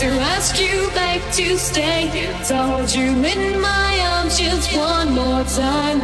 to ask you back to stay. Told you in my arms just one more time.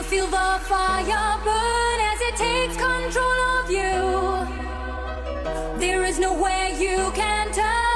you feel the fire burn as it takes control of you? There is nowhere you can turn.